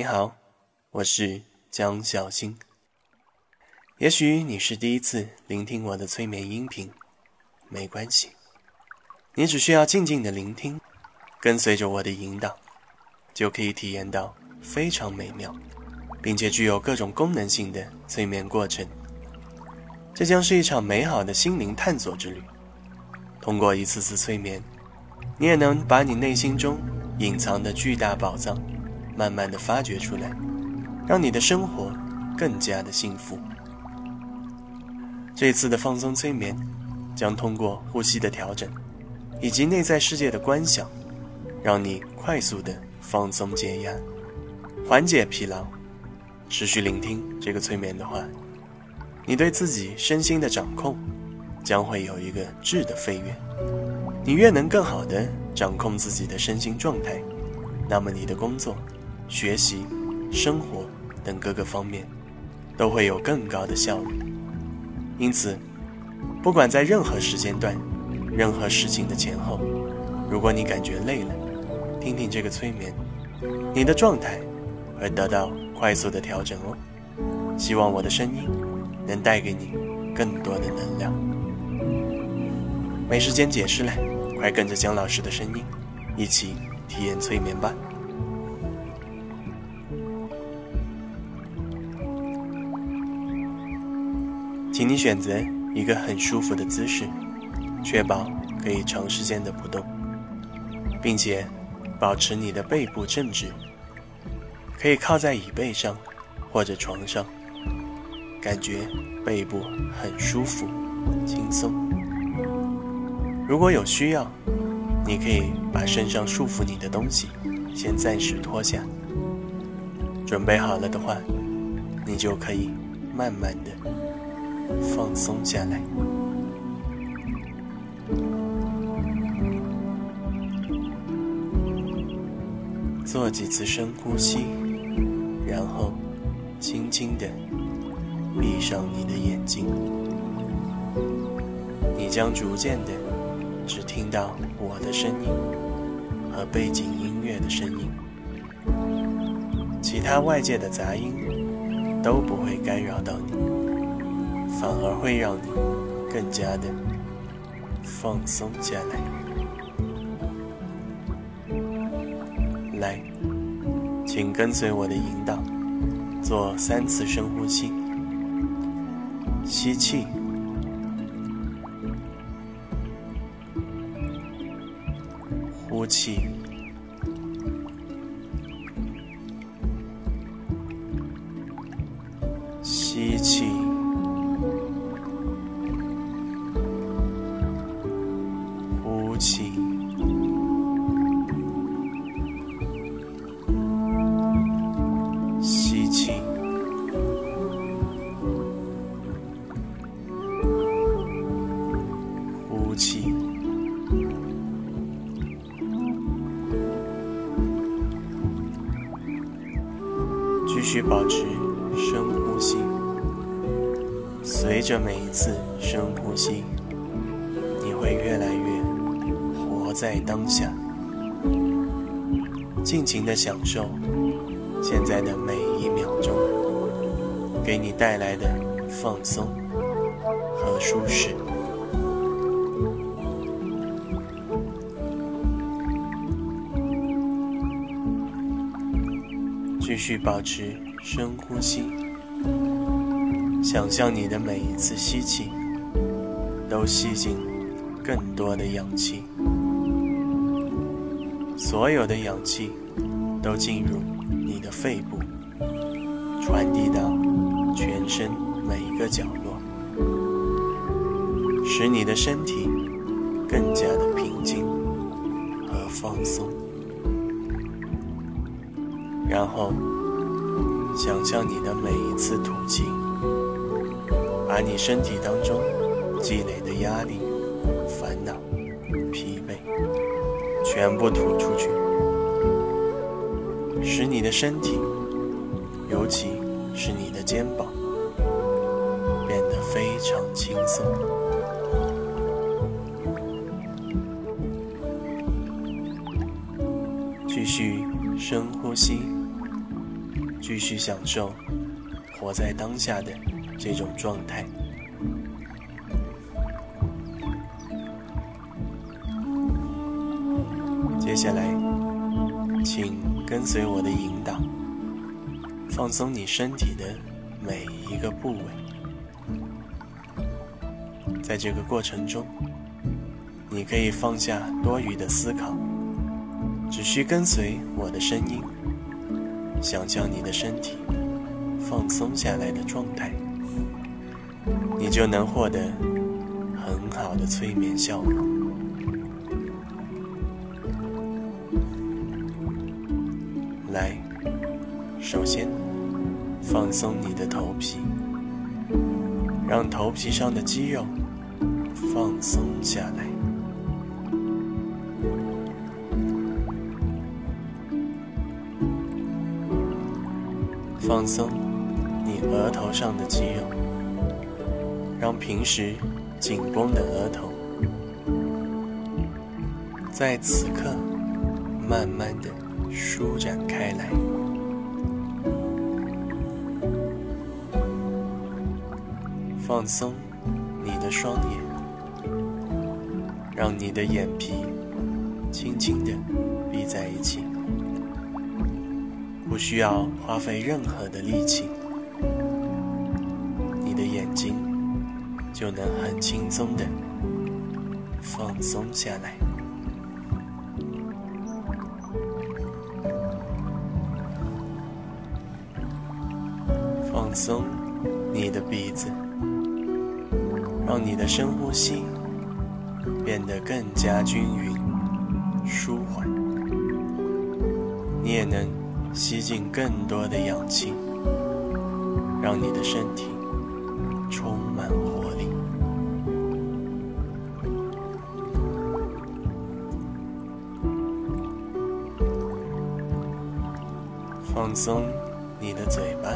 你好，我是江小新。也许你是第一次聆听我的催眠音频，没关系，你只需要静静的聆听，跟随着我的引导，就可以体验到非常美妙，并且具有各种功能性的催眠过程。这将是一场美好的心灵探索之旅。通过一次次催眠，你也能把你内心中隐藏的巨大宝藏。慢慢的发掘出来，让你的生活更加的幸福。这次的放松催眠将通过呼吸的调整，以及内在世界的观想，让你快速的放松解压，缓解疲劳。持续聆听这个催眠的话，你对自己身心的掌控将会有一个质的飞跃。你越能更好的掌控自己的身心状态，那么你的工作。学习、生活等各个方面，都会有更高的效率。因此，不管在任何时间段、任何事情的前后，如果你感觉累了，听听这个催眠，你的状态会得到快速的调整哦。希望我的声音能带给你更多的能量。没时间解释了，快跟着姜老师的声音，一起体验催眠吧。请你选择一个很舒服的姿势，确保可以长时间的不动，并且保持你的背部正直。可以靠在椅背上或者床上，感觉背部很舒服、轻松。如果有需要，你可以把身上束缚你的东西先暂时脱下。准备好了的话，你就可以慢慢的。放松下来，做几次深呼吸，然后轻轻的闭上你的眼睛。你将逐渐的只听到我的声音和背景音乐的声音，其他外界的杂音都不会干扰到你。反而会让你更加的放松下来。来，请跟随我的引导，做三次深呼吸。吸气，呼气，吸气。保持深呼吸，随着每一次深呼吸，你会越来越活在当下，尽情的享受现在的每一秒钟，给你带来的放松和舒适。继续保持深呼吸，想象你的每一次吸气都吸进更多的氧气，所有的氧气都进入你的肺部，传递到全身每一个角落，使你的身体更加的平静和放松。然后，想象你的每一次吐气，把你身体当中积累的压力、烦恼、疲惫，全部吐出去，使你的身体，尤其是你的肩膀，变得非常轻松。继续深呼吸。继续享受活在当下的这种状态。接下来，请跟随我的引导，放松你身体的每一个部位。在这个过程中，你可以放下多余的思考，只需跟随我的声音，想象你的身体放松下来的状态，你就能获得很好的催眠效果。来，首先放松你的头皮，让头皮上的肌肉放松下来。放松你额头上的肌肉，让平时紧绷的额头在此刻慢慢的。舒展开来，放松你的双眼，让你的眼皮轻轻的闭在一起，不需要花费任何的力气，你的眼睛就能很轻松的放松下来。放松你的鼻子，让你的深呼吸变得更加均匀、舒缓。你也能吸进更多的氧气，让你的身体充满活力。放松你的嘴巴。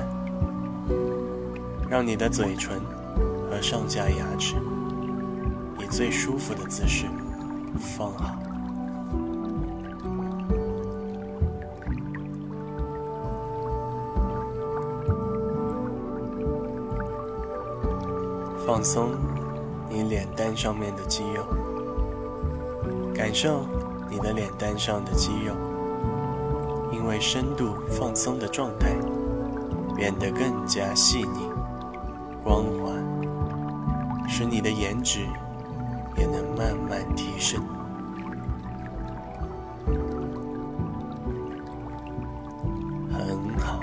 让你的嘴唇和上下牙齿以最舒服的姿势放好，放松你脸蛋上面的肌肉，感受你的脸蛋上的肌肉因为深度放松的状态变得更加细腻。光滑，使你的颜值也能慢慢提升。很好，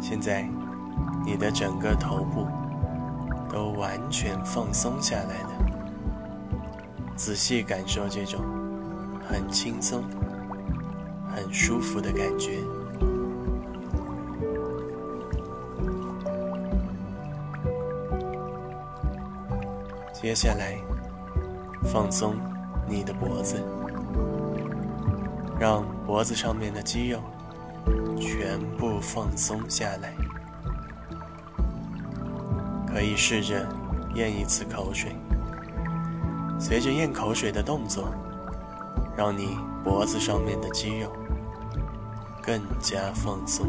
现在你的整个头部完全放松下来的。仔细感受这种很轻松、很舒服的感觉。接下来，放松你的脖子，让脖子上面的肌肉全部放松下来。可以试着咽一次口水，随着咽口水的动作，让你脖子上面的肌肉更加放松。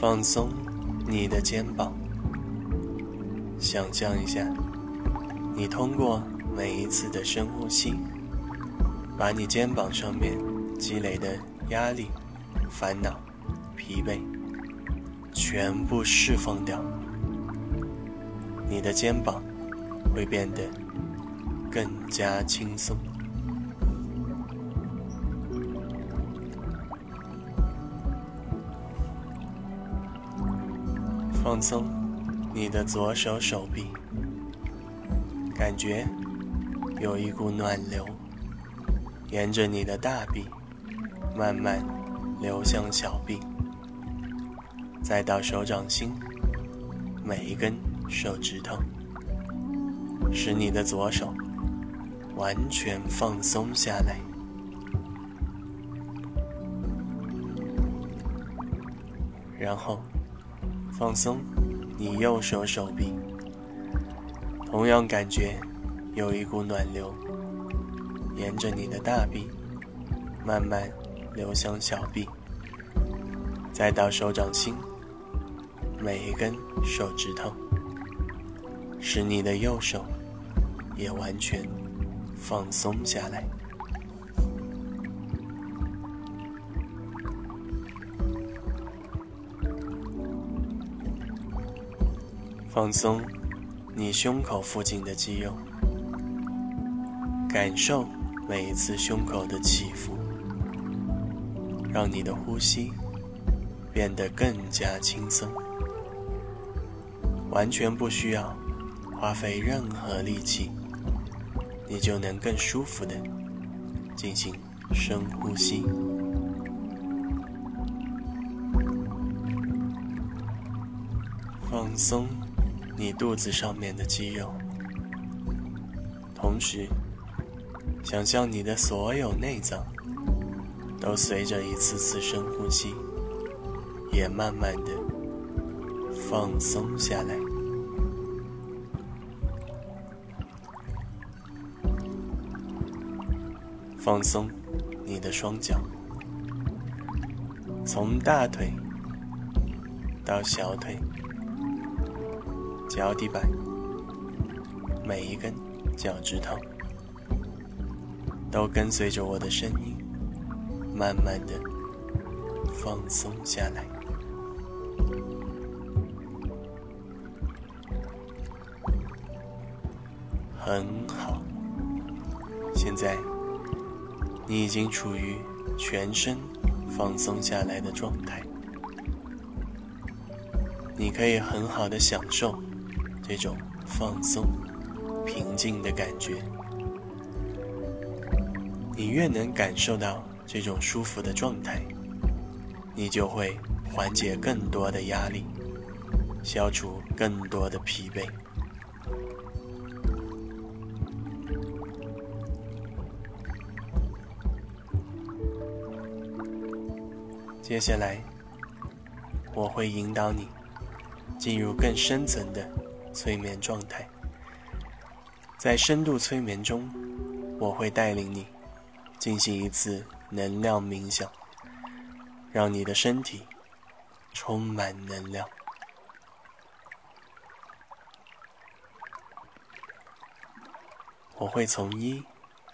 放松你的肩膀，想象一下，你通过每一次的深呼吸，把你肩膀上面积累的压力、烦恼、疲惫全部释放掉，你的肩膀会变得更加轻松。放松你的左手手臂，感觉有一股暖流沿着你的大臂慢慢流向小臂，再到手掌心每一根手指头，使你的左手完全放松下来，然后。放松你右手手臂，同样感觉有一股暖流，沿着你的大臂慢慢流向小臂，再到手掌心，每一根手指头，使你的右手也完全放松下来。放松你胸口附近的肌肉，感受每一次胸口的起伏，让你的呼吸变得更加轻松，完全不需要花费任何力气，你就能更舒服的进行深呼吸，放松。你肚子上面的肌肉，同时想象你的所有内脏都随着一次次深呼吸，也慢慢的放松下来。放松你的双脚，从大腿到小腿。脚底板，每一根脚趾头都跟随着我的声音，慢慢的放松下来。很好，现在你已经处于全身放松下来的状态，你可以很好的享受。这种放松、平静的感觉，你越能感受到这种舒服的状态，你就会缓解更多的压力，消除更多的疲惫。接下来，我会引导你进入更深层的。催眠状态，在深度催眠中，我会带领你进行一次能量冥想，让你的身体充满能量。我会从一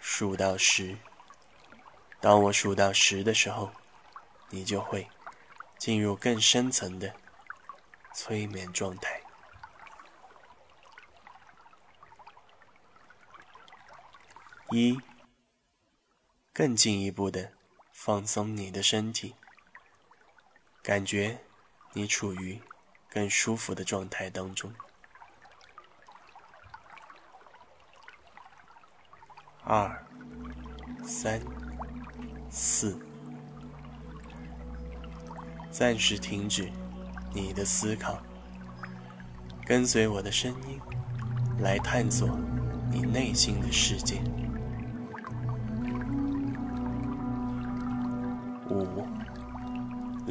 数到十，当我数到十的时候，你就会进入更深层的催眠状态。一，更进一步的放松你的身体，感觉你处于更舒服的状态当中。二，三，四，暂时停止你的思考，跟随我的声音来探索你内心的世界。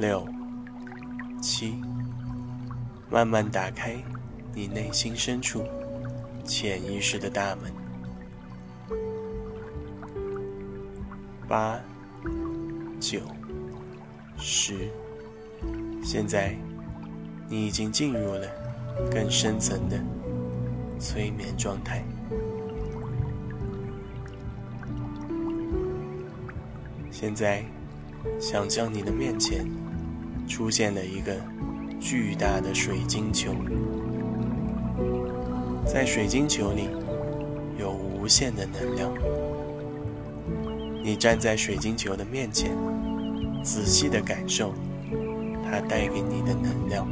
六、七，慢慢打开你内心深处潜意识的大门。八、九、十，现在你已经进入了更深层的催眠状态。现在。想象你的面前出现了一个巨大的水晶球，在水晶球里有无限的能量。你站在水晶球的面前，仔细的感受它带给你的能量。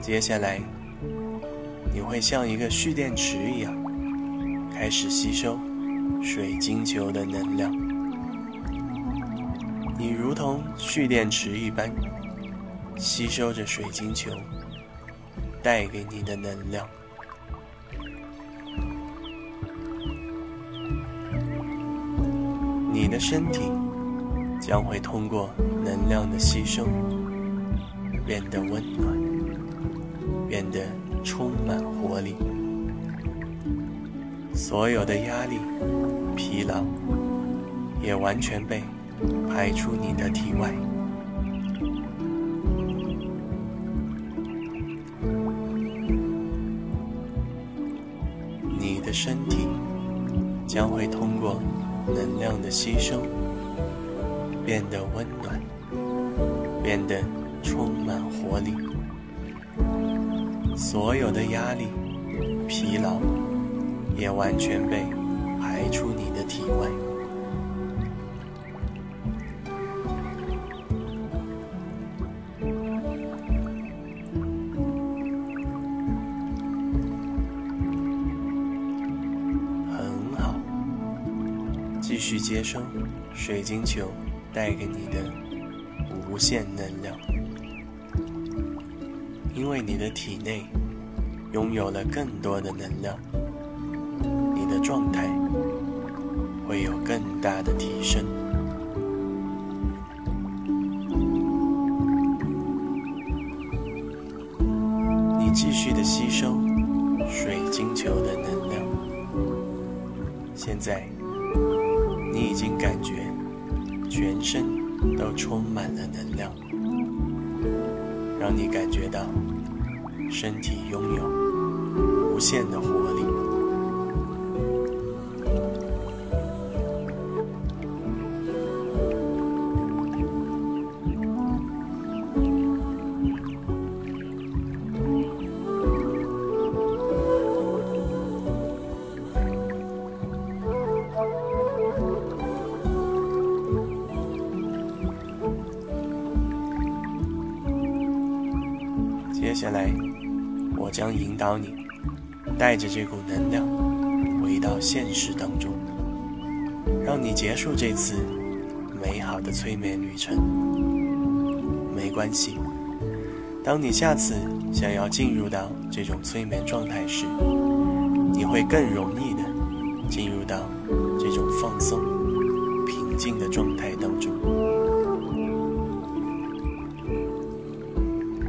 接下来，你会像一个蓄电池一样。开始吸收水晶球的能量，你如同蓄电池一般，吸收着水晶球带给你的能量。你的身体将会通过能量的吸收，变得温暖，变得充满活力。所有的压力、疲劳也完全被排出你的体外。你的身体将会通过能量的吸收，变得温暖，变得充满活力。所有的压力、疲劳。也完全被排出你的体外。很好，继续接收水晶球带给你的无限能量，因为你的体内拥有了更多的能量。状态会有更大的提升。你继续的吸收水晶球的能量，现在你已经感觉全身都充满了能量，让你感觉到身体拥有无限的活力。导你，带着这股能量回到现实当中，让你结束这次美好的催眠旅程。没关系，当你下次想要进入到这种催眠状态时，你会更容易的进入到这种放松、平静的状态当中。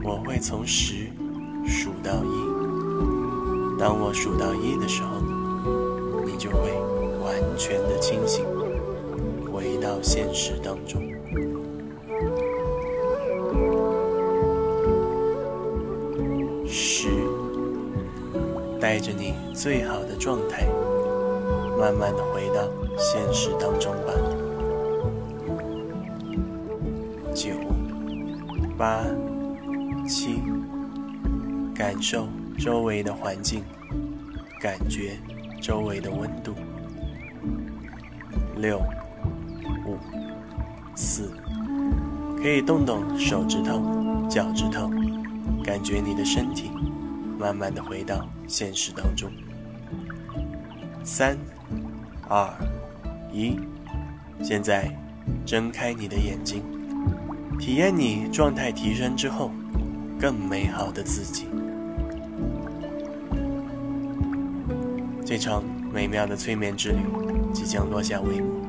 我会从十数到一，当我数到一的时候，你就会完全的清醒，回到现实当中。十，带着你最好的状态，慢慢的回到现实当中吧。九，八。七，感受周围的环境，感觉周围的温度。六，五，四，可以动动手指头、脚趾头，感觉你的身体慢慢的回到现实当中。三，二，一，现在睁开你的眼睛，体验你状态提升之后。更美好的自己。这场美妙的催眠之旅即将落下帷幕，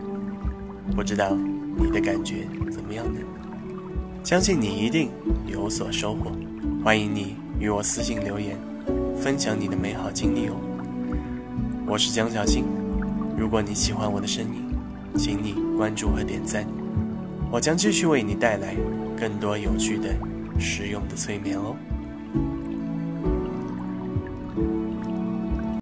不知道你的感觉怎么样呢？相信你一定有所收获。欢迎你与我私信留言，分享你的美好经历哦。我是江小新，如果你喜欢我的声音，请你关注和点赞，我将继续为你带来更多有趣的。实用的催眠哦。